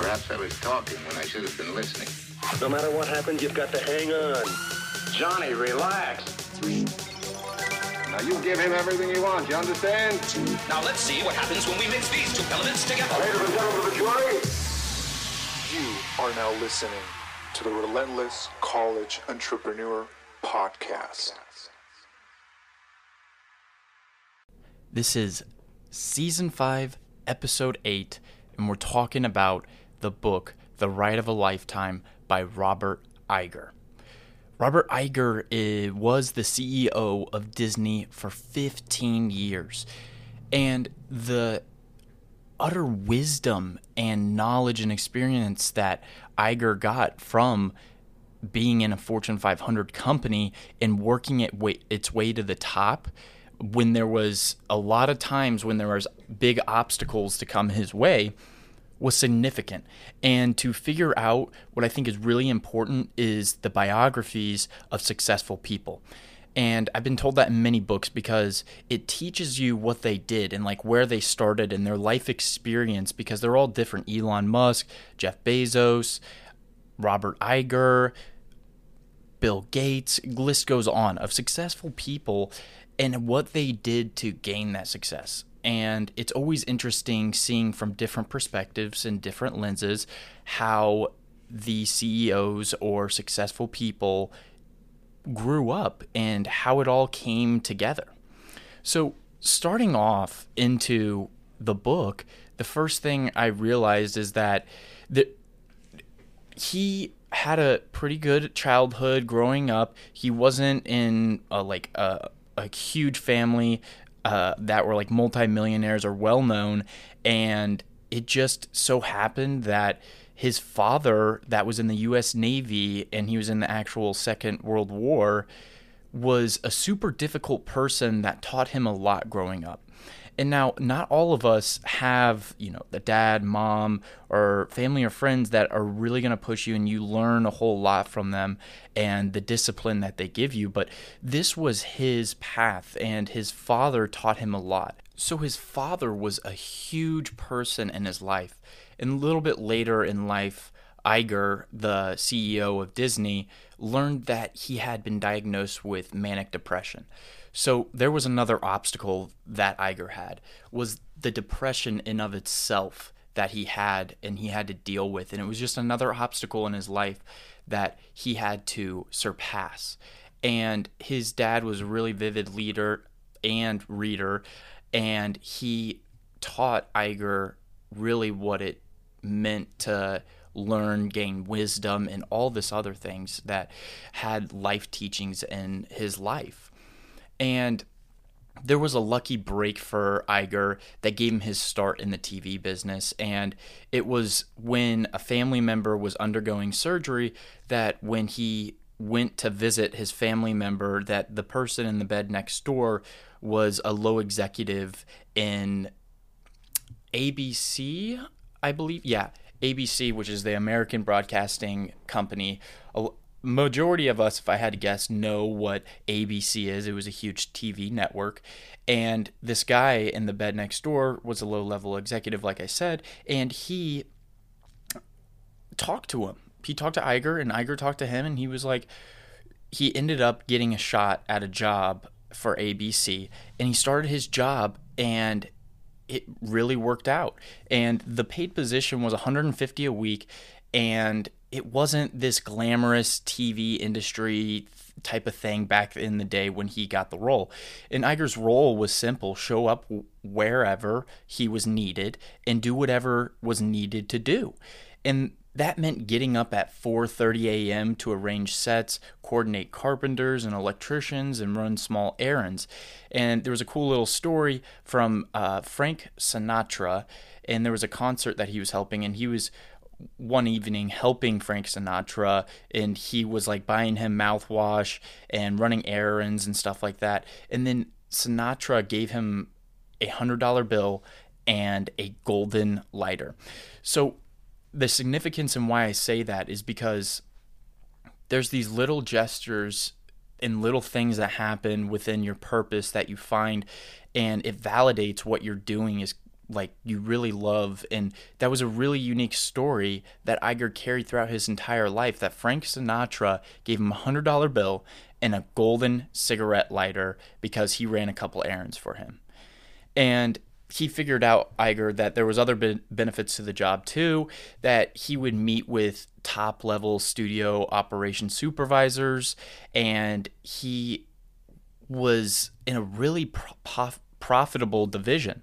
Perhaps I was talking when I should have been listening. No matter what happens, you've got to hang on. Johnny, relax. Now you give him everything he wants, you understand? Now let's see what happens when we mix these two elements together. Ladies and gentlemen of the jury, You are now listening to the Relentless College Entrepreneur Podcast. This is season 5, episode 8, and we're talking about the book The Ride of a Lifetime by Robert Iger. Robert Iger eh, was the CEO of Disney for 15 years, and the utter wisdom and knowledge and experience that Iger got from being in a Fortune 500 company and working it way, its way to the top when there was a lot of times when there was big obstacles to come his way was significant. And to figure out what i think is really important is the biographies of successful people. And i've been told that in many books because it teaches you what they did and like where they started and their life experience because they're all different. Elon musk jeff bezos robert iger Bill Gates, list goes on of successful people and what they did to gain that success. And it's always interesting seeing from different perspectives and different lenses how the CEOs or successful people grew up and how it all came together. So, starting off into the book, the first thing I realized is that the, he had a pretty good childhood growing up. He wasn't in a, like a, a huge family uh, that were like multimillionaires or well known, and it just so happened that his father, that was in the U.S. Navy and he was in the actual Second World War, was a super difficult person that taught him a lot growing up. And now, not all of us have, you know, the dad, mom, or family or friends that are really going to push you and you learn a whole lot from them and the discipline that they give you. But this was his path, and his father taught him a lot. So, his father was a huge person in his life. And a little bit later in life, Iger, the CEO of Disney, learned that he had been diagnosed with manic depression. So there was another obstacle that Iger had was the depression in of itself that he had and he had to deal with and it was just another obstacle in his life that he had to surpass. And his dad was a really vivid leader and reader and he taught Iger really what it meant to learn, gain wisdom, and all this other things that had life teachings in his life. And there was a lucky break for Iger that gave him his start in the TV business. And it was when a family member was undergoing surgery that when he went to visit his family member, that the person in the bed next door was a low executive in ABC, I believe. Yeah, ABC, which is the American Broadcasting Company. A majority of us, if I had to guess, know what ABC is. It was a huge TV network. And this guy in the bed next door was a low level executive, like I said, and he talked to him. He talked to Iger, and Iger talked to him, and he was like, he ended up getting a shot at a job for ABC, and he started his job, and it really worked out. And the paid position was 150 a week and it wasn't this glamorous TV industry type of thing back in the day when he got the role. And Iger's role was simple, show up wherever he was needed and do whatever was needed to do. And that meant getting up at 4:30 a.m. to arrange sets, coordinate carpenters and electricians, and run small errands. And there was a cool little story from uh, Frank Sinatra, and there was a concert that he was helping, and he was one evening helping Frank Sinatra, and he was like buying him mouthwash and running errands and stuff like that. And then Sinatra gave him a hundred dollar bill and a golden lighter. So the significance and why I say that is because there's these little gestures and little things that happen within your purpose that you find and it validates what you're doing is like you really love. And that was a really unique story that Iger carried throughout his entire life that Frank Sinatra gave him a hundred dollar bill and a golden cigarette lighter because he ran a couple errands for him. And he figured out Iger that there was other be- benefits to the job too that he would meet with top level studio operation supervisors and he was in a really pro- profitable division.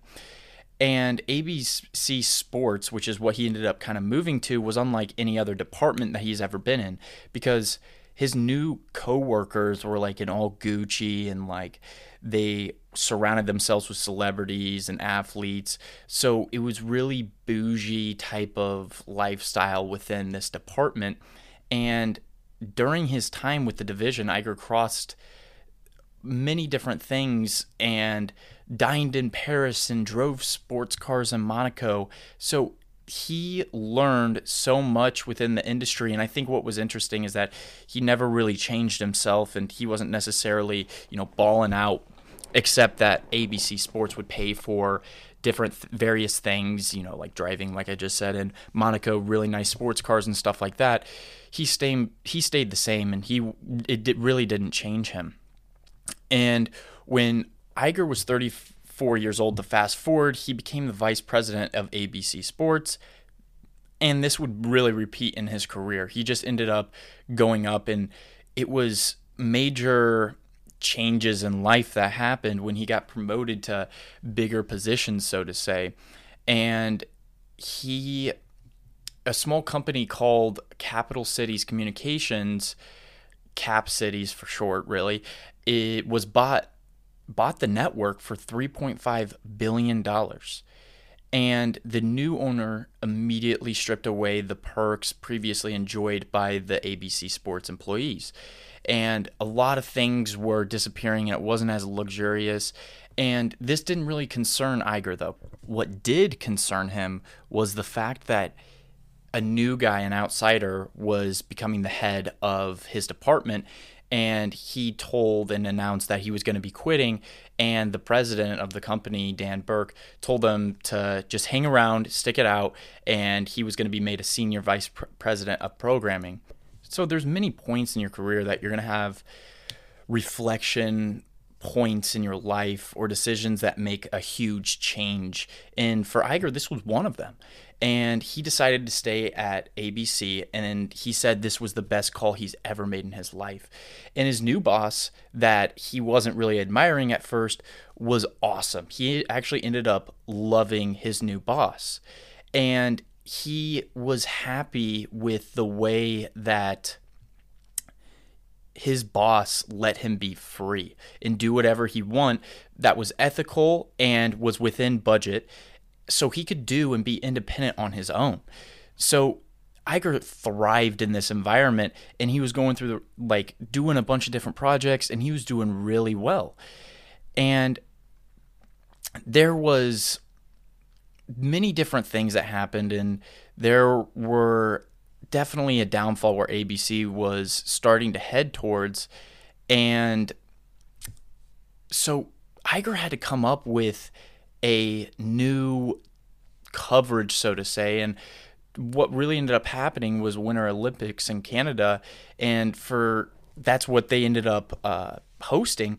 And ABC Sports, which is what he ended up kind of moving to, was unlike any other department that he's ever been in because his new coworkers were like in all Gucci and like they surrounded themselves with celebrities and athletes. So it was really bougie type of lifestyle within this department. And during his time with the division, Iger crossed many different things and dined in Paris and drove sports cars in Monaco. So he learned so much within the industry and i think what was interesting is that he never really changed himself and he wasn't necessarily you know balling out except that abc sports would pay for different th- various things you know like driving like i just said in monaco really nice sports cars and stuff like that he stayed he stayed the same and he it did, really didn't change him and when iger was 34 years old to fast forward, he became the vice president of ABC Sports. And this would really repeat in his career. He just ended up going up, and it was major changes in life that happened when he got promoted to bigger positions, so to say. And he, a small company called Capital Cities Communications, Cap Cities for short, really, it was bought bought the network for $3.5 billion. And the new owner immediately stripped away the perks previously enjoyed by the ABC Sports employees. And a lot of things were disappearing and it wasn't as luxurious. And this didn't really concern Iger, though. What did concern him was the fact that a new guy, an outsider, was becoming the head of his department and he told and announced that he was going to be quitting and the president of the company dan burke told them to just hang around stick it out and he was going to be made a senior vice president of programming so there's many points in your career that you're going to have reflection points in your life or decisions that make a huge change and for iger this was one of them and he decided to stay at ABC and he said this was the best call he's ever made in his life. And his new boss that he wasn't really admiring at first was awesome. He actually ended up loving his new boss. And he was happy with the way that his boss let him be free and do whatever he want that was ethical and was within budget so he could do and be independent on his own. So Iger thrived in this environment and he was going through the, like doing a bunch of different projects and he was doing really well. And there was many different things that happened and there were definitely a downfall where ABC was starting to head towards and so Iger had to come up with a new coverage, so to say. And what really ended up happening was Winter Olympics in Canada, and for that's what they ended up uh, hosting.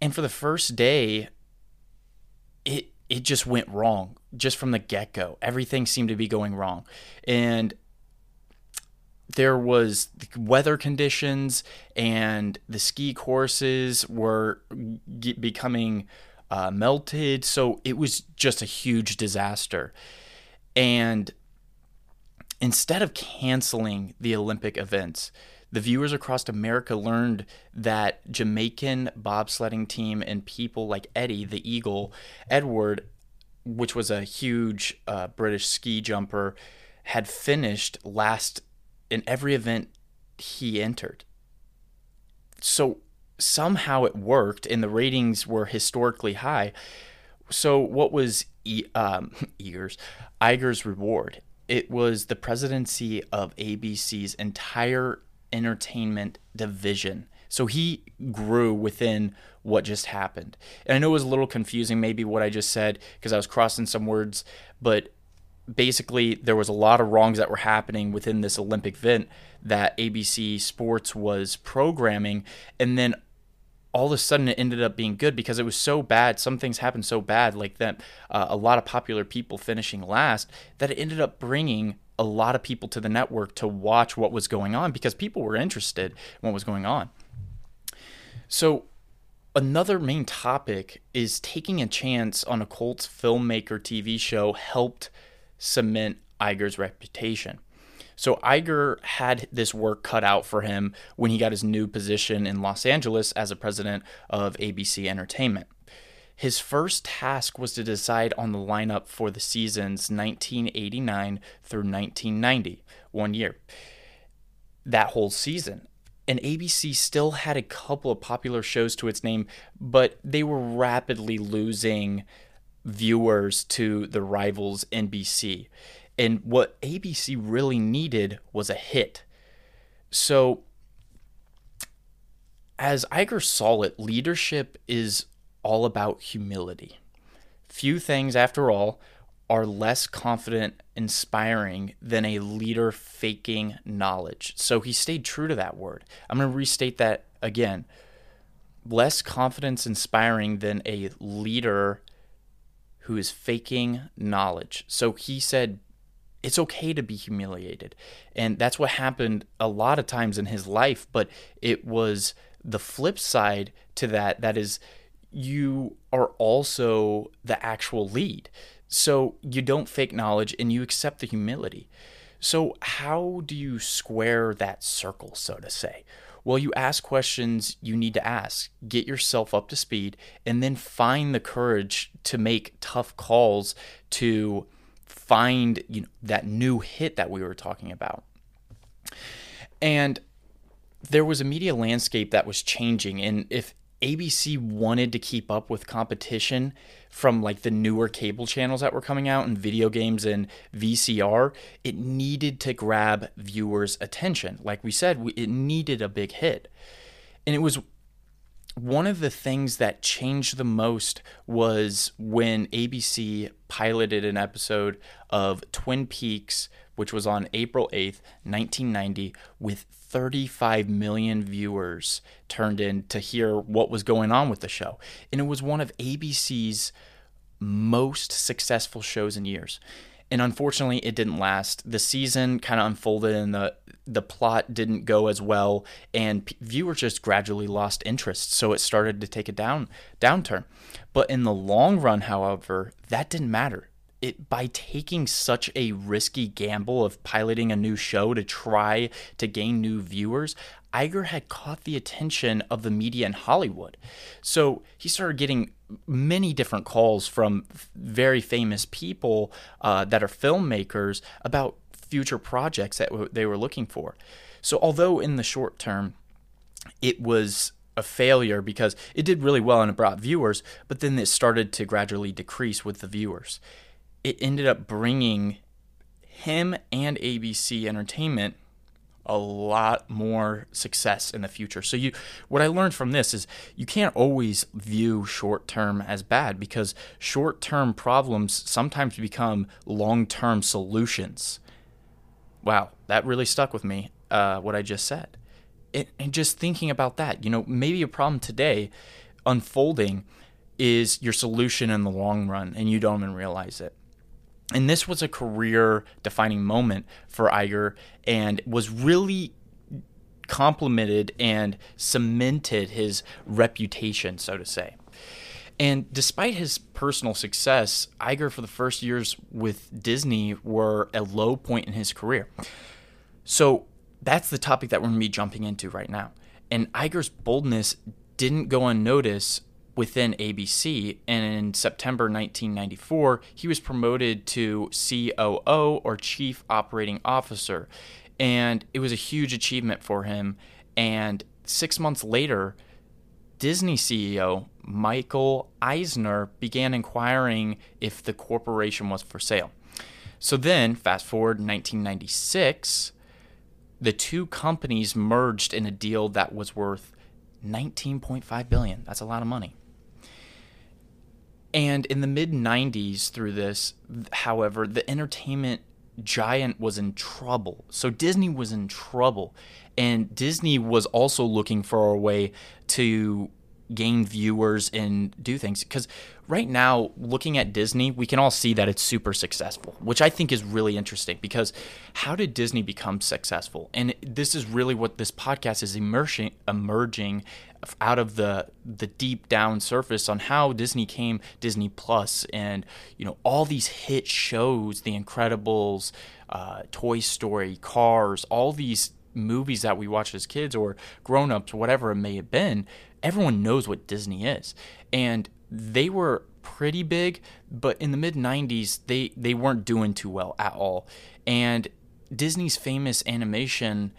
And for the first day, it it just went wrong just from the get go. Everything seemed to be going wrong, and there was weather conditions, and the ski courses were becoming uh, melted. So it was just a huge disaster. And instead of canceling the Olympic events, the viewers across America learned that Jamaican bobsledding team and people like Eddie, the Eagle, Edward, which was a huge uh, British ski jumper, had finished last in every event he entered. So somehow it worked and the ratings were historically high. So what was e- um, Eagers, Iger's reward? It was the presidency of ABC's entire entertainment division. So he grew within what just happened. And I know it was a little confusing, maybe what I just said, because I was crossing some words, but basically there was a lot of wrongs that were happening within this Olympic event that ABC Sports was programming. And then all of a sudden it ended up being good because it was so bad. Some things happened so bad, like that, uh, a lot of popular people finishing last, that it ended up bringing a lot of people to the network to watch what was going on because people were interested in what was going on. So, another main topic is taking a chance on a Colts filmmaker TV show helped cement Iger's reputation. So Iger had this work cut out for him when he got his new position in Los Angeles as a president of ABC Entertainment. His first task was to decide on the lineup for the seasons 1989 through 1990, one year. That whole season. And ABC still had a couple of popular shows to its name, but they were rapidly losing viewers to the rivals NBC. And what ABC really needed was a hit. So, as Iger saw it, leadership is all about humility. Few things, after all, are less confident, inspiring than a leader faking knowledge. So he stayed true to that word. I'm going to restate that again. Less confidence inspiring than a leader who is faking knowledge. So he said, it's okay to be humiliated. And that's what happened a lot of times in his life, but it was the flip side to that that is you are also the actual lead. So you don't fake knowledge and you accept the humility. So, how do you square that circle, so to say? Well, you ask questions you need to ask, get yourself up to speed, and then find the courage to make tough calls to find you know, that new hit that we were talking about. And there was a media landscape that was changing. And if ABC wanted to keep up with competition from like the newer cable channels that were coming out and video games and VCR, it needed to grab viewers' attention. Like we said, it needed a big hit. And it was one of the things that changed the most was when ABC piloted an episode of Twin Peaks, which was on April 8th, 1990, with 35 million viewers turned in to hear what was going on with the show. And it was one of ABC's most successful shows in years. And unfortunately, it didn't last. The season kind of unfolded and the the plot didn't go as well and p- viewers just gradually lost interest, so it started to take a down downturn. But in the long run, however, that didn't matter it by taking such a risky gamble of piloting a new show to try to gain new viewers, Iger had caught the attention of the media in Hollywood. So he started getting many different calls from very famous people uh, that are filmmakers about future projects that w- they were looking for. So although in the short term it was a failure because it did really well and it brought viewers, but then it started to gradually decrease with the viewers it ended up bringing him and ABC Entertainment a lot more success in the future. So you what I learned from this is you can't always view short term as bad because short term problems sometimes become long term solutions. Wow, that really stuck with me, uh, what I just said. And just thinking about that, you know, maybe a problem today unfolding is your solution in the long run and you don't even realize it. And this was a career defining moment for Iger and was really complemented and cemented his reputation, so to say. And despite his personal success, Iger for the first years with Disney were a low point in his career. So that's the topic that we're going to be jumping into right now. And Iger's boldness didn't go unnoticed within ABC. And in September 1994, he was promoted to COO or Chief Operating Officer. And it was a huge achievement for him. And six months later, Disney CEO Michael Eisner began inquiring if the corporation was for sale. So then, fast forward 1996, the two companies merged in a deal that was worth 19.5 billion. That's a lot of money. And in the mid 90s through this, however, the entertainment giant was in trouble. So Disney was in trouble. And Disney was also looking for a way to gain viewers and do things. Because right now, looking at Disney, we can all see that it's super successful, which I think is really interesting. Because how did Disney become successful? And this is really what this podcast is emerging, emerging out of the the deep down surface on how Disney came Disney Plus and you know all these hit shows, The Incredibles, uh, Toy Story, Cars, all these movies that we watched as kids or grown ups, whatever it may have been. Everyone knows what Disney is, and they were pretty big, but in the mid '90s they they weren't doing too well at all, and Disney's famous animation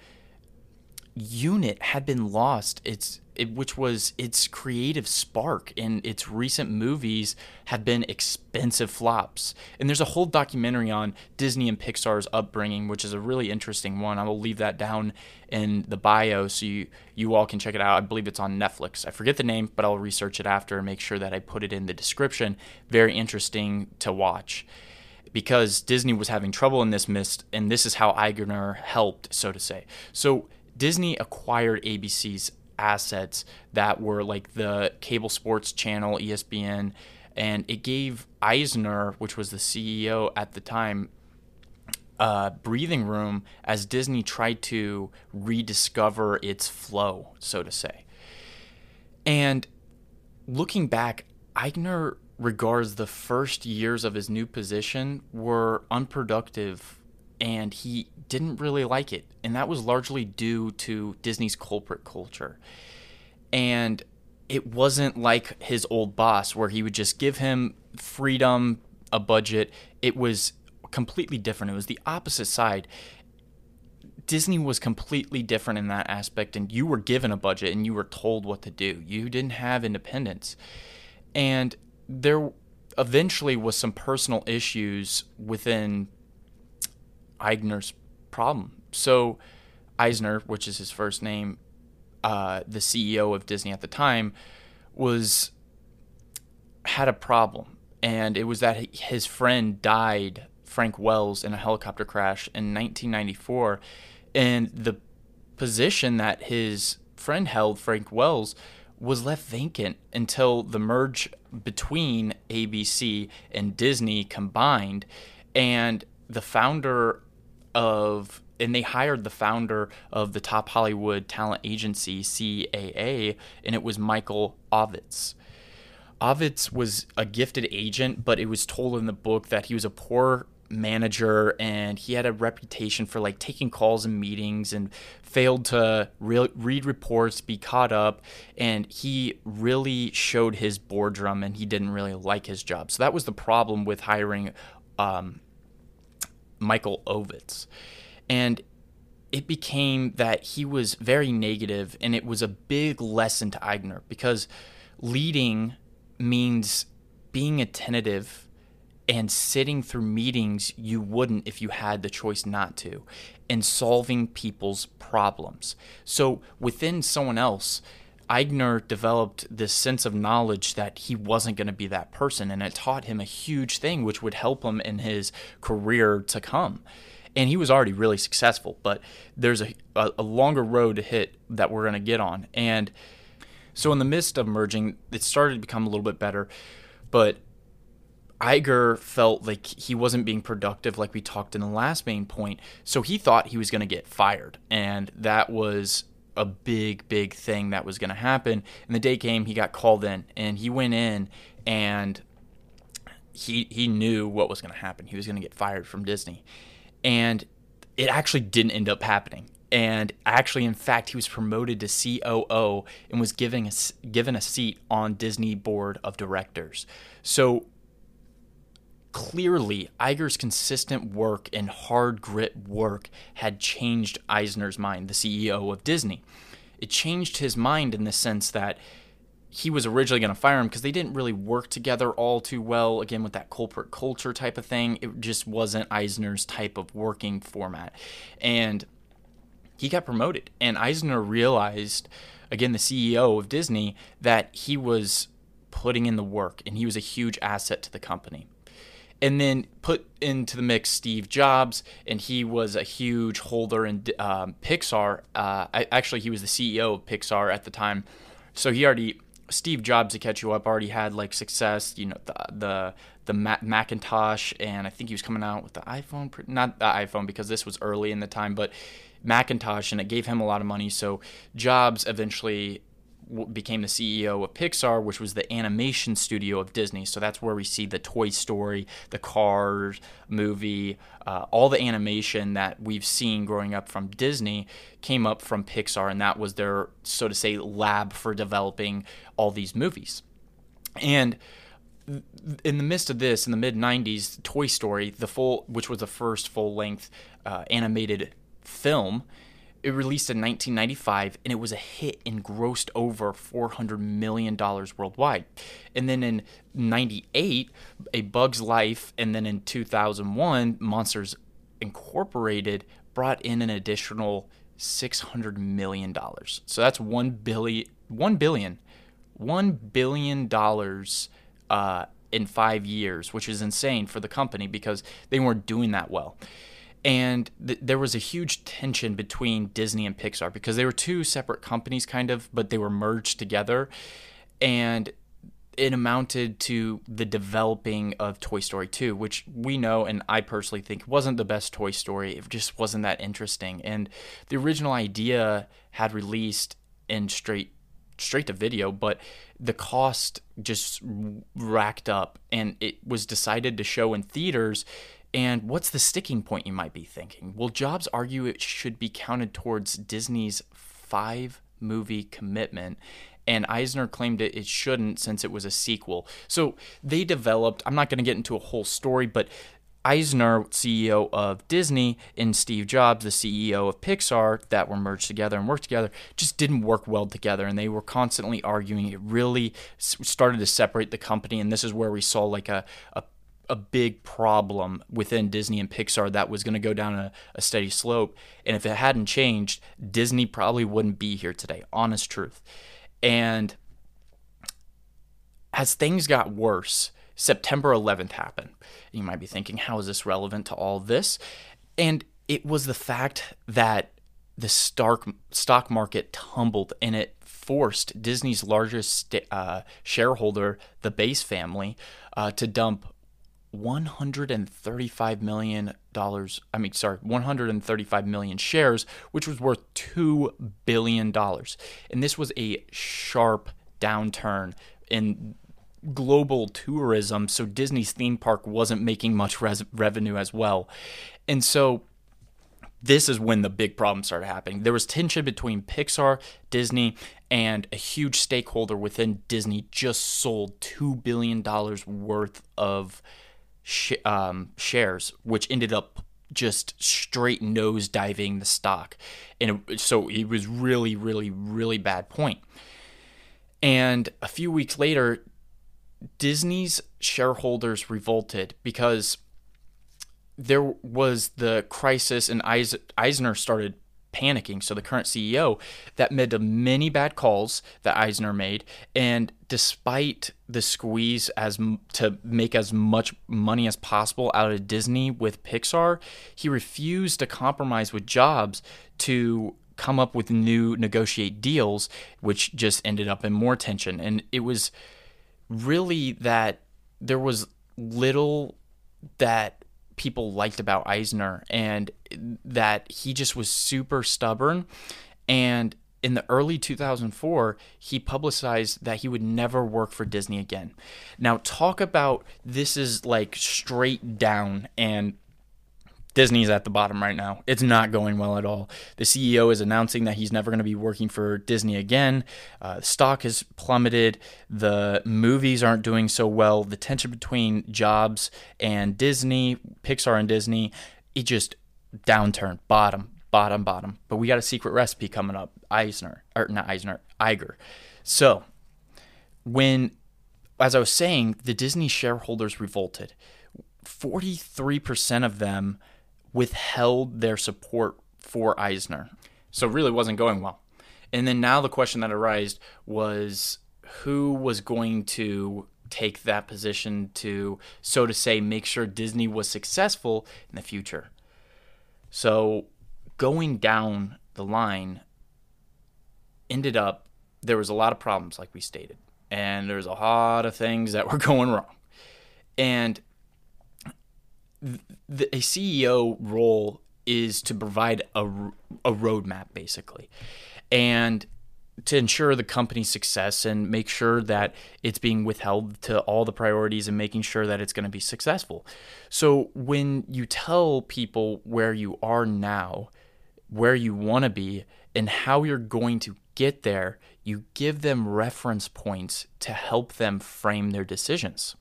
unit had been lost. It's it, which was its creative spark and its recent movies have been expensive flops. And there's a whole documentary on Disney and Pixar's upbringing, which is a really interesting one. I will leave that down in the bio so you, you all can check it out. I believe it's on Netflix. I forget the name, but I'll research it after and make sure that I put it in the description. Very interesting to watch because Disney was having trouble in this mist, and this is how Eigner helped, so to say. So Disney acquired ABC's assets that were like the cable sports channel, ESPN, and it gave Eisner, which was the CEO at the time, breathing room as Disney tried to rediscover its flow, so to say. And looking back, Eisner regards the first years of his new position were unproductive and he didn't really like it. And that was largely due to Disney's corporate culture. And it wasn't like his old boss where he would just give him freedom, a budget. It was completely different. It was the opposite side. Disney was completely different in that aspect, and you were given a budget and you were told what to do. You didn't have independence. And there eventually was some personal issues within Eisner's problem. So Eisner, which is his first name, uh, the CEO of Disney at the time, was had a problem, and it was that his friend died, Frank Wells, in a helicopter crash in 1994, and the position that his friend held, Frank Wells, was left vacant until the merge between ABC and Disney combined, and the founder of and they hired the founder of the top Hollywood talent agency CAA and it was Michael Ovitz. Ovitz was a gifted agent, but it was told in the book that he was a poor manager and he had a reputation for like taking calls and meetings and failed to re- read reports, be caught up, and he really showed his boredom and he didn't really like his job. So that was the problem with hiring um, Michael Ovitz. And it became that he was very negative, and it was a big lesson to Eigner because leading means being attentive and sitting through meetings you wouldn't if you had the choice not to, and solving people's problems. So within someone else, Eisner developed this sense of knowledge that he wasn't going to be that person, and it taught him a huge thing which would help him in his career to come. And he was already really successful, but there's a, a, a longer road to hit that we're going to get on. And so, in the midst of merging, it started to become a little bit better, but Iger felt like he wasn't being productive, like we talked in the last main point. So he thought he was going to get fired, and that was a big, big thing that was going to happen. And the day came, he got called in, and he went in, and he he knew what was going to happen. He was going to get fired from Disney, and it actually didn't end up happening. And actually, in fact, he was promoted to COO and was given a, given a seat on Disney board of directors. So clearly Iger's consistent work and hard grit work had changed Eisner's mind, the CEO of Disney. It changed his mind in the sense that he was originally going to fire him because they didn't really work together all too well. Again, with that corporate culture type of thing, it just wasn't Eisner's type of working format. And he got promoted, and Eisner realized again, the CEO of Disney, that he was putting in the work and he was a huge asset to the company. And then put into the mix Steve Jobs, and he was a huge holder in um, Pixar. Uh, I, actually, he was the CEO of Pixar at the time. So he already Steve Jobs to catch you up already had like success. You know the the the Macintosh, and I think he was coming out with the iPhone. Not the iPhone because this was early in the time, but Macintosh, and it gave him a lot of money. So Jobs eventually became the CEO of Pixar, which was the animation studio of Disney. So that's where we see the Toy Story, the Cars movie, uh, all the animation that we've seen growing up from Disney came up from Pixar, and that was their, so to say, lab for developing all these movies. And in the midst of this, in the mid 90s, Toy Story, the full, which was the first full length uh, animated film, it released in 1995 and it was a hit and grossed over 400 million dollars worldwide. And then in 98, A Bug's Life and then in 2001, Monsters Incorporated brought in an additional 600 million dollars. So that's 1 billion 1 billion 1 billion dollars uh, in 5 years, which is insane for the company because they weren't doing that well and th- there was a huge tension between Disney and Pixar because they were two separate companies, kind of, but they were merged together, and it amounted to the developing of Toy Story 2, which we know and I personally think wasn't the best Toy Story. It just wasn't that interesting, and the original idea had released in straight straight to video, but the cost just racked up, and it was decided to show in theaters and what's the sticking point, you might be thinking? Well, Jobs argue it should be counted towards Disney's five movie commitment. And Eisner claimed it, it shouldn't since it was a sequel. So they developed, I'm not going to get into a whole story, but Eisner, CEO of Disney, and Steve Jobs, the CEO of Pixar, that were merged together and worked together, just didn't work well together. And they were constantly arguing. It really started to separate the company. And this is where we saw like a, a a big problem within Disney and Pixar that was going to go down a, a, steady slope. And if it hadn't changed, Disney probably wouldn't be here today, honest truth. And as things got worse, September 11th happened. You might be thinking, how is this relevant to all this? And it was the fact that the stock stock market tumbled and it forced Disney's largest uh, shareholder, the Bass family, uh, to dump 135 million dollars i mean sorry 135 million shares which was worth 2 billion dollars and this was a sharp downturn in global tourism so disney's theme park wasn't making much res- revenue as well and so this is when the big problem started happening. There was tension between Pixar, Disney, and a huge stakeholder within Disney just sold $2 billion worth of sh- um, shares, which ended up just straight nose diving the stock. And it, so it was really, really, really bad point. And a few weeks later, Disney's shareholders revolted because there was the crisis and Eisner started panicking. So the current CEO that made many bad calls that Eisner made, and despite the squeeze as to make as much money as possible out of Disney with Pixar, he refused to compromise with Jobs to come up with new negotiate deals, which just ended up in more tension. And it was really that there was little that people liked about Eisner and that he just was super stubborn and in the early 2004 he publicized that he would never work for Disney again. Now talk about this is like straight down and Disney's at the bottom right now. It's not going well at all. The CEO is announcing that he's never going to be working for Disney again. Uh, stock has plummeted. The movies aren't doing so well. The tension between Jobs and Disney, Pixar and Disney, it just downturn, bottom, bottom, bottom. But we got a secret recipe coming up. Eisner, or not Eisner, Iger. So when, as I was saying, the Disney shareholders revolted. 43% of them withheld their support for Eisner. So really wasn't going well. And then now the question that arose was who was going to take that position to, so to say, make sure Disney was successful in the future. So going down the line ended up, there was a lot of problems, like we stated, and there's a lot of things that were going wrong. And the, a CEO role is to provide a, a roadmap, basically. And to ensure the company's success and make sure that it's being withheld to all the priorities and making sure that it's going to be successful. So when you tell people where you are now, where you want to be, and how you're going to get there, you give them reference points to help them frame their decisions.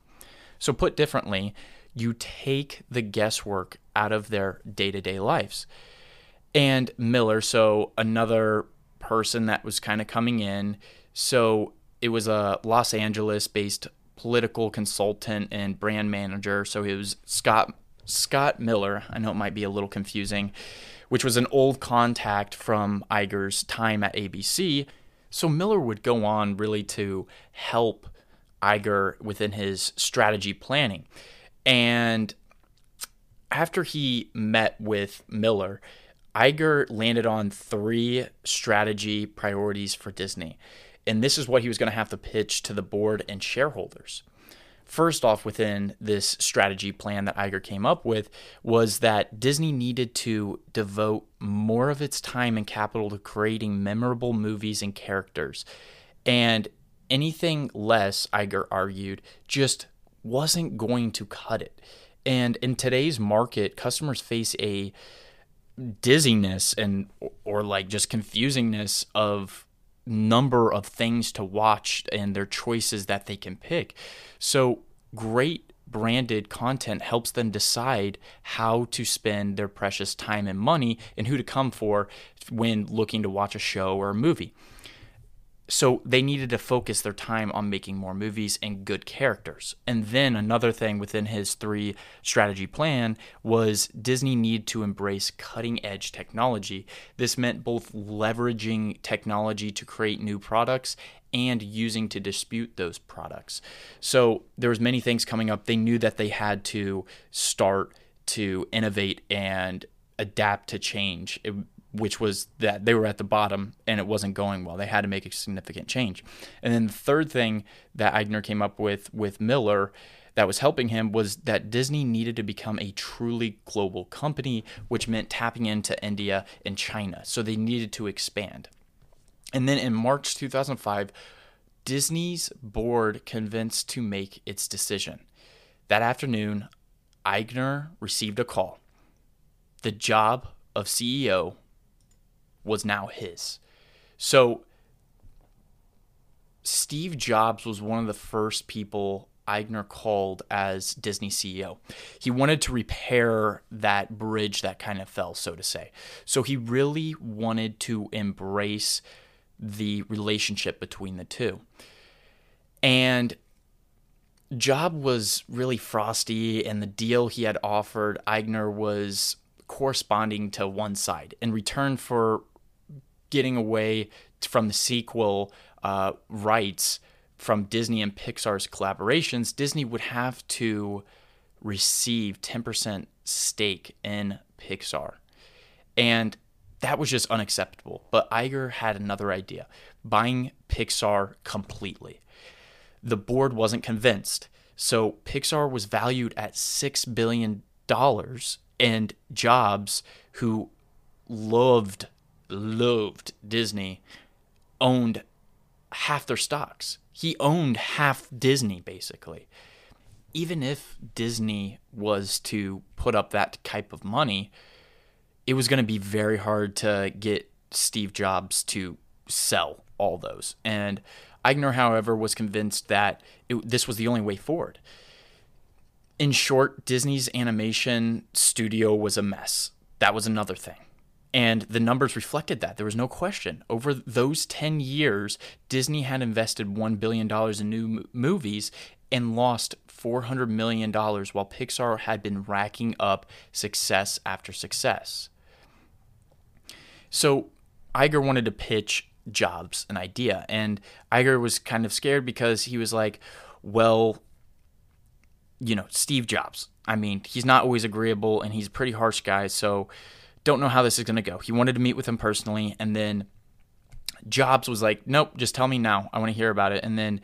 So, put differently, you take the guesswork out of their day to day lives. And Miller, so another person that was kind of coming in. So it was a Los Angeles based political consultant and brand manager. So it was Scott Scott Miller. I know it might be a little confusing, which was an old contact from Iger's time at ABC. So Miller would go on really to help Iger within his strategy planning. And after he met with Miller, Iger landed on three strategy priorities for Disney. And this is what he was going to have to pitch to the board and shareholders. First off, within this strategy plan that Iger came up with, was that Disney needed to devote more of its time and capital to creating memorable movies and characters. And anything less, Iger argued, just wasn't going to cut it. And in today's market, customers face a dizziness and or like just confusingness of number of things to watch and their choices that they can pick. So great branded content helps them decide how to spend their precious time and money and who to come for when looking to watch a show or a movie. So they needed to focus their time on making more movies and good characters. And then another thing within his three strategy plan was Disney needed to embrace cutting edge technology. This meant both leveraging technology to create new products and using to dispute those products. So there was many things coming up. They knew that they had to start to innovate and adapt to change. It, which was that they were at the bottom and it wasn't going well. They had to make a significant change. And then the third thing that Eigner came up with with Miller that was helping him was that Disney needed to become a truly global company, which meant tapping into India and China. So they needed to expand. And then in March 2005, Disney's board convinced to make its decision. That afternoon, Eigner received a call. The job of CEO was now his. So Steve Jobs was one of the first people Eigner called as Disney CEO. He wanted to repair that bridge that kind of fell, so to say. So he really wanted to embrace the relationship between the two. And Job was really frosty, and the deal he had offered Eigner was corresponding to one side. In return for getting away from the sequel uh, rights from Disney and Pixar's collaborations, Disney would have to receive 10% stake in Pixar. And that was just unacceptable. But Iger had another idea buying Pixar completely. The board wasn't convinced. So Pixar was valued at $6 billion, and Jobs, who loved loved Disney, owned half their stocks. He owned half Disney, basically. Even if Disney was to put up that type of money, it was going to be very hard to get Steve Jobs to sell all those. And Iger, however, was convinced that it, this was the only way forward. In short, Disney's animation studio was a mess. That was another thing. And the numbers reflected that. There was no question. Over those 10 years, Disney had invested $1 billion in new movies and lost $400 million while Pixar had been racking up success after success. So Iger wanted to pitch Jobs an idea. And Iger was kind of scared because he was like, well, you know, Steve Jobs. I mean, he's not always agreeable and he's a pretty harsh guy. So don't know how this is going to go. He wanted to meet with him personally. And then Jobs was like, nope, just tell me now. I want to hear about it. And then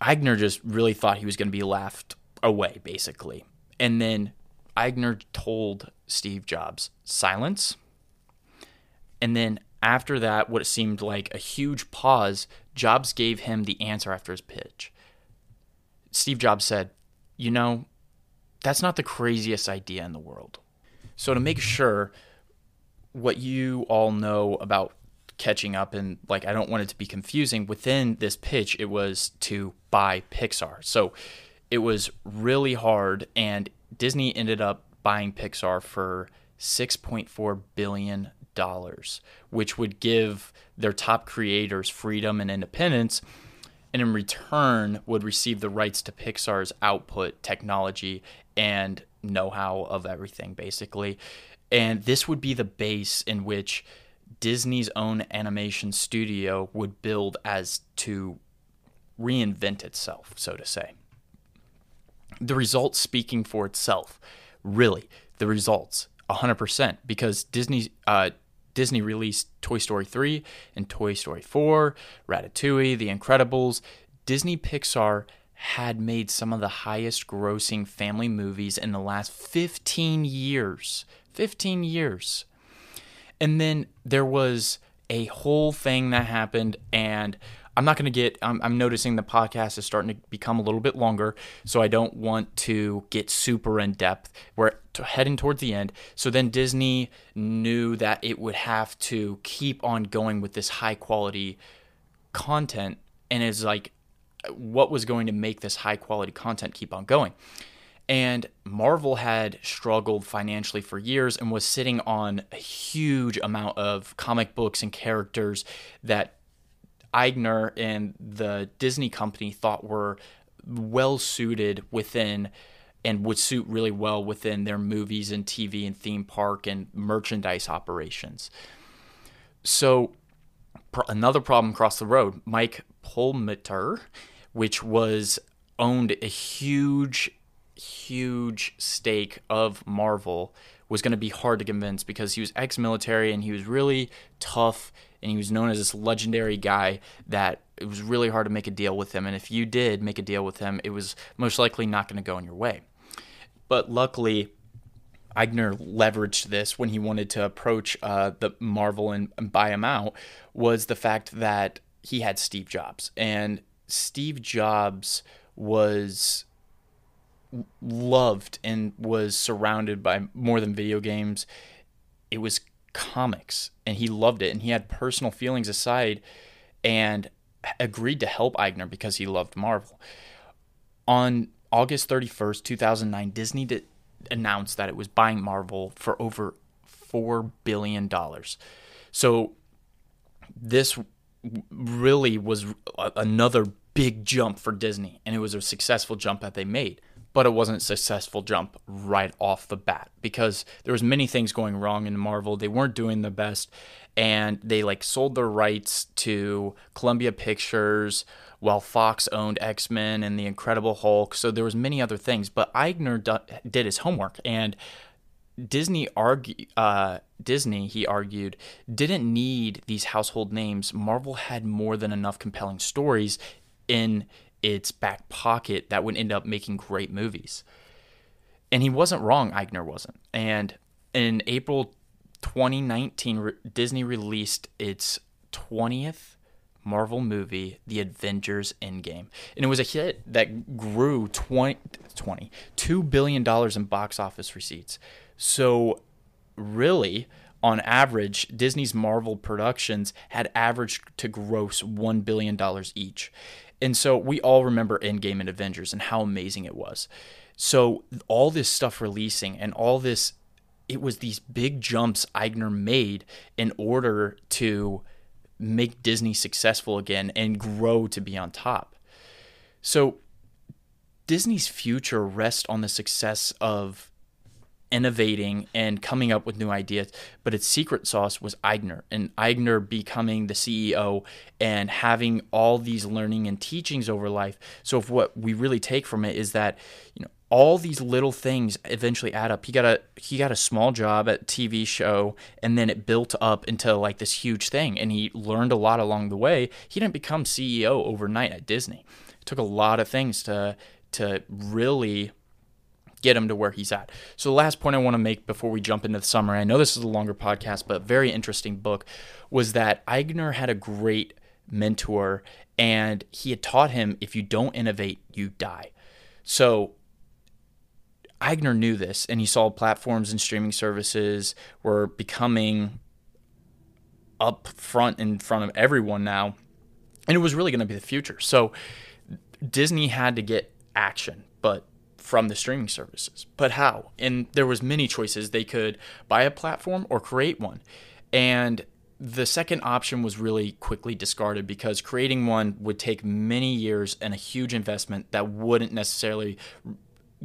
Iger just really thought he was going to be laughed away, basically. And then Iger told Steve Jobs, silence. And then after that, what seemed like a huge pause, Jobs gave him the answer after his pitch. Steve Jobs said, You know, that's not the craziest idea in the world. So, to make sure what you all know about catching up and like I don't want it to be confusing within this pitch it was to buy Pixar. So it was really hard and Disney ended up buying Pixar for 6.4 billion dollars, which would give their top creators freedom and independence and in return would receive the rights to Pixar's output, technology and know-how of everything basically. And this would be the base in which Disney's own animation studio would build as to reinvent itself, so to say. The results speaking for itself, really, the results, 100%, because Disney, uh, Disney released Toy Story 3 and Toy Story 4, Ratatouille, The Incredibles. Disney Pixar had made some of the highest grossing family movies in the last 15 years. 15 years. And then there was a whole thing that happened, and I'm not going to get, I'm, I'm, noticing the podcast is starting to become a little bit longer, so I don't want to get super in depth. We're heading towards the end. So then Disney knew that it would have to keep on going with this high quality content, and it's like, what was going to make this high quality content keep on going? And Marvel had struggled financially for years and was sitting on a huge amount of comic books and characters that Iger and the Disney company thought were well suited within and would suit really well within their movies and TV and theme park and merchandise operations. So, another problem across the road, Mike Perlmutter, which was owned a huge huge stake of Marvel was going to be hard to convince because he was ex military and he was really tough and he was known as this legendary guy that it was really hard to make a deal with him. And if you did make a deal with him, it was most likely not going to go in your way. But luckily, Iger leveraged this when he wanted to approach uh, the Marvel and, and buy him out was the fact that he had Steve Jobs and Steve Jobs was loved and was surrounded by more than video games. It was comics, and he loved it. And he had personal feelings aside and agreed to help Iger because he loved Marvel. On August 31st, 2009, Disney did, announced that it was buying Marvel for over $4 billion. So this really was another big jump for Disney, and it was a successful jump that they made but it wasn't a successful jump right off the bat because there was many things going wrong in Marvel. They weren't doing the best and they like sold their rights to Columbia Pictures while Fox owned X-Men and the Incredible Hulk. So there was many other things, but Iger did his homework and Disney argue, uh, Disney, he argued, didn't need these household names. Marvel had more than enough compelling stories in its back pocket that would end up making great movies. And he wasn't wrong, Iger wasn't. And in April 2019, Disney released its 20th Marvel movie, The Avengers Endgame. And it was a hit that grew 20, 20 $2 billion in box office receipts. So, really, on average, Disney's Marvel productions had averaged to gross $1 billion each. And so we all remember Endgame and Avengers and how amazing it was. So all this stuff releasing and all this, it was these big jumps Iger made in order to make Disney successful again and grow to be on top. So Disney's future rests on the success of innovating and coming up with new ideas. But its secret sauce was Iger and Iger becoming the CEO and having all these learning and teachings over life. So, if what we really take from it is that, you know, all these little things eventually add up. He got a he got a small job at TV show and then it built up into like this huge thing and he learned a lot along the way. He didn't become CEO overnight at Disney. It took a lot of things to to really get him to where he's at. So the last point I want to make before we jump into the summary, I know this is a longer podcast, but very interesting book, was that Iger had a great mentor and he had taught him if you don't innovate, you die. So Iger knew this and he saw platforms and streaming services were becoming up front in front of everyone now. And it was really going to be the future. So Disney had to get action, but from the streaming services. But how? And there was many choices. They could buy a platform or create one. And the second option was really quickly discarded because creating one would take many years and a huge investment that wouldn't necessarily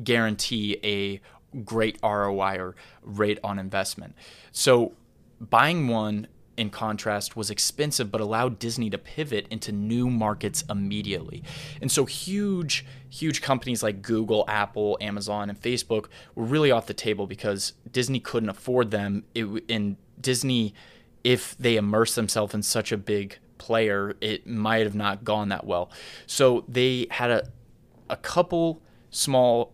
guarantee a great ROI or rate on investment. So buying one in contrast was expensive but allowed Disney to pivot into new markets immediately. And so huge huge companies like Google, Apple, Amazon and Facebook were really off the table because Disney couldn't afford them it, and Disney if they immerse themselves in such a big player, it might have not gone that well. So they had a a couple small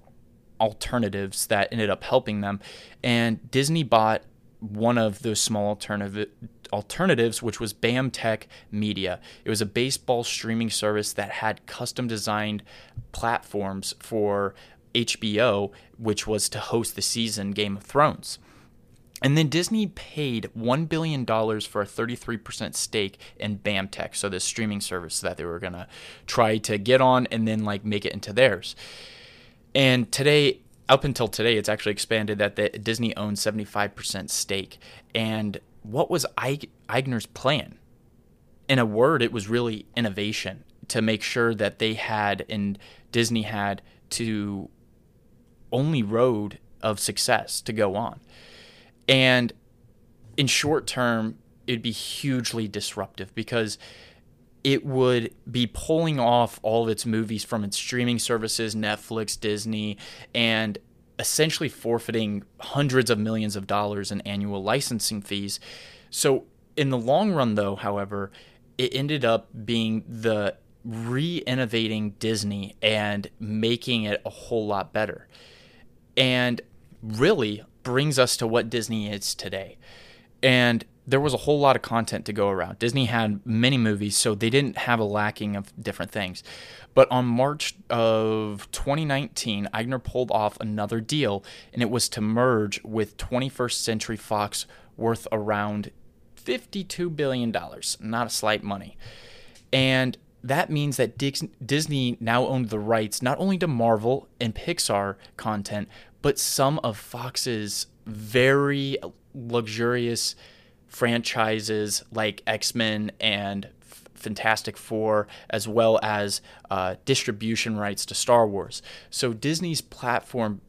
alternatives that ended up helping them. And Disney bought one of those small alternative alternatives, which was BAMTech Media. It was a baseball streaming service that had custom designed platforms for HBO, which was to host the season Game of Thrones. And then Disney paid $1 billion for a 33% stake in BAMTech, so this streaming service that they were going to try to get on and then like make it into theirs. And today, up until today, it's actually expanded that the, Disney owns 75% stake. And what was Iger's plan? In a word, it was really innovation to make sure that they had and Disney had to only road of success to go on. And in short term, it'd be hugely disruptive because it would be pulling off all of its movies from its streaming services, Netflix, Disney, and essentially forfeiting hundreds of millions of dollars in annual licensing fees. So, in the long run, though, however, it ended up being the re innovating Disney and making it a whole lot better. And really brings us to what Disney is today. And there was a whole lot of content to go around. Disney had many movies, so they didn't have a lacking of different things. But on March of 2019, Iger pulled off another deal, and it was to merge with 21st Century Fox, worth around $52 billion. Not a slight money. And that means that Disney now owned the rights not only to Marvel and Pixar content, but some of Fox's very luxurious franchises like X Men and Fantastic Four, as well as uh, distribution rights to Star Wars. So Disney's platform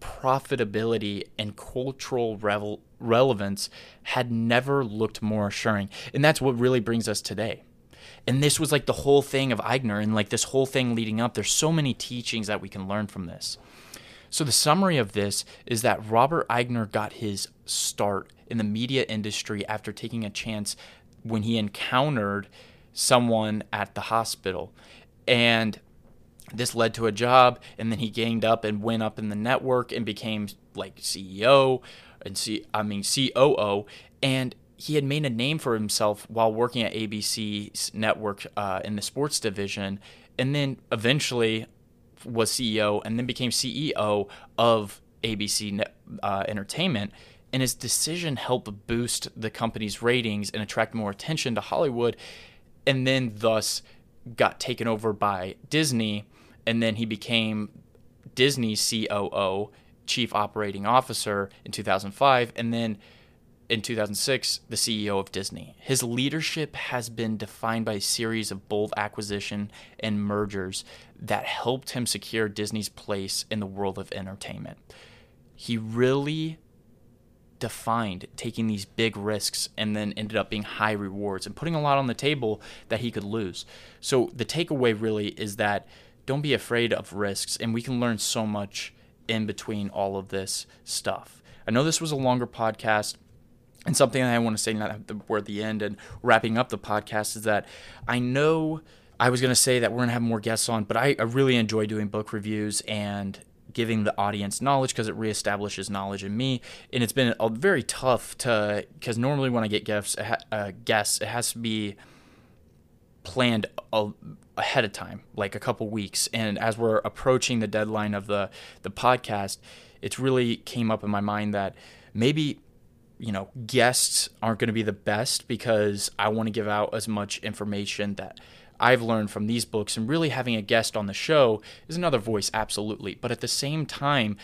profitability and cultural revel- relevance had never looked more assuring. And that's what really brings us today. And this was like the whole thing of Iger and like this whole thing leading up. There's so many teachings that we can learn from this. So the summary of this is that Robert Iger got his start in the media industry after taking a chance when he encountered someone at the hospital. And this led to a job and then he gained up and went up in the network and became like CEO and C I mean COO and he had made a name for himself while working at ABC's network uh, in the sports division and then eventually was CEO and then became CEO of ABC uh, Entertainment. And his decision helped boost the company's ratings and attract more attention to Hollywood, and then thus got taken over by Disney. And then he became Disney's COO, Chief Operating Officer, in 2005. And then in 2006, the CEO of Disney. His leadership has been defined by a series of bold acquisition and mergers that helped him secure Disney's place in the world of entertainment. he really defined taking these big risks and then ended up being high rewards and putting a lot on the table that he could lose. So the takeaway really is that don't be afraid of risks and we can learn so much in between all of this stuff. I know this was a longer podcast. And something I want to say now that we're at the end and wrapping up the podcast is that I know I was going to say that we're going to have more guests on, but I, I really enjoy doing book reviews and giving the audience knowledge because it reestablishes knowledge in me. And it's been a, very tough to because normally when I get guests, uh, guests, it has to be planned a, ahead of time, like a couple weeks. And as we're approaching the deadline of the the podcast, it's really came up in my mind that maybe you know guests aren't going to be the best because I want to give out as much information that I've learned from these books, and really having a guest on the show is another voice, absolutely. But at the same time,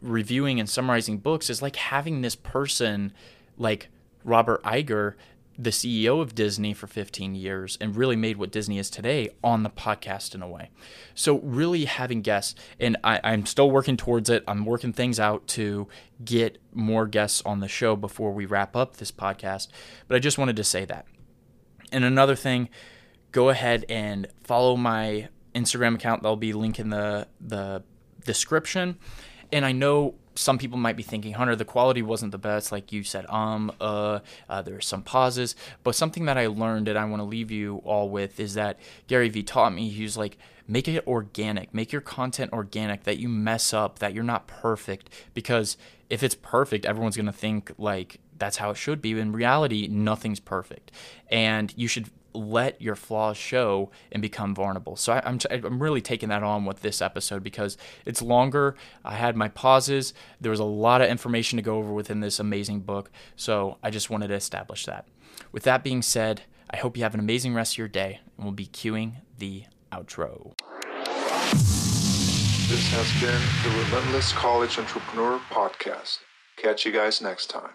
reviewing and summarizing books is like having this person like Robert Iger, the CEO of Disney for 15 years and really made what Disney is today on the podcast in a way. So, really having guests, and I, I'm still working towards it. I'm working things out to get more guests on the show before we wrap up this podcast. But I just wanted to say that. And another thing, go ahead and follow my Instagram account. There'll be link in the the description. And I know some people might be thinking, Hunter, the quality wasn't the best, like you said. Um, uh, uh there are some pauses, but something that I learned and I want to leave you all with is that Gary Vee taught me. He was like, make it organic, make your content organic. That you mess up, that you're not perfect, because if it's perfect, everyone's gonna think like that's how it should be. In reality, nothing's perfect, and you should let your flaws show and become vulnerable. So I, am I'm, I'm really taking that on with this episode because it's longer. I had my pauses. There was a lot of information to go over within this amazing book. So I just wanted to establish that. With that being said, I hope you have an amazing rest of your day, and we'll be cueing the outro. This has been the Relentless College Entrepreneur Podcast. Catch you guys next time.